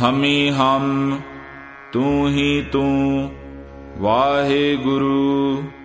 हमी हम तू ही तू वाहे गुरु।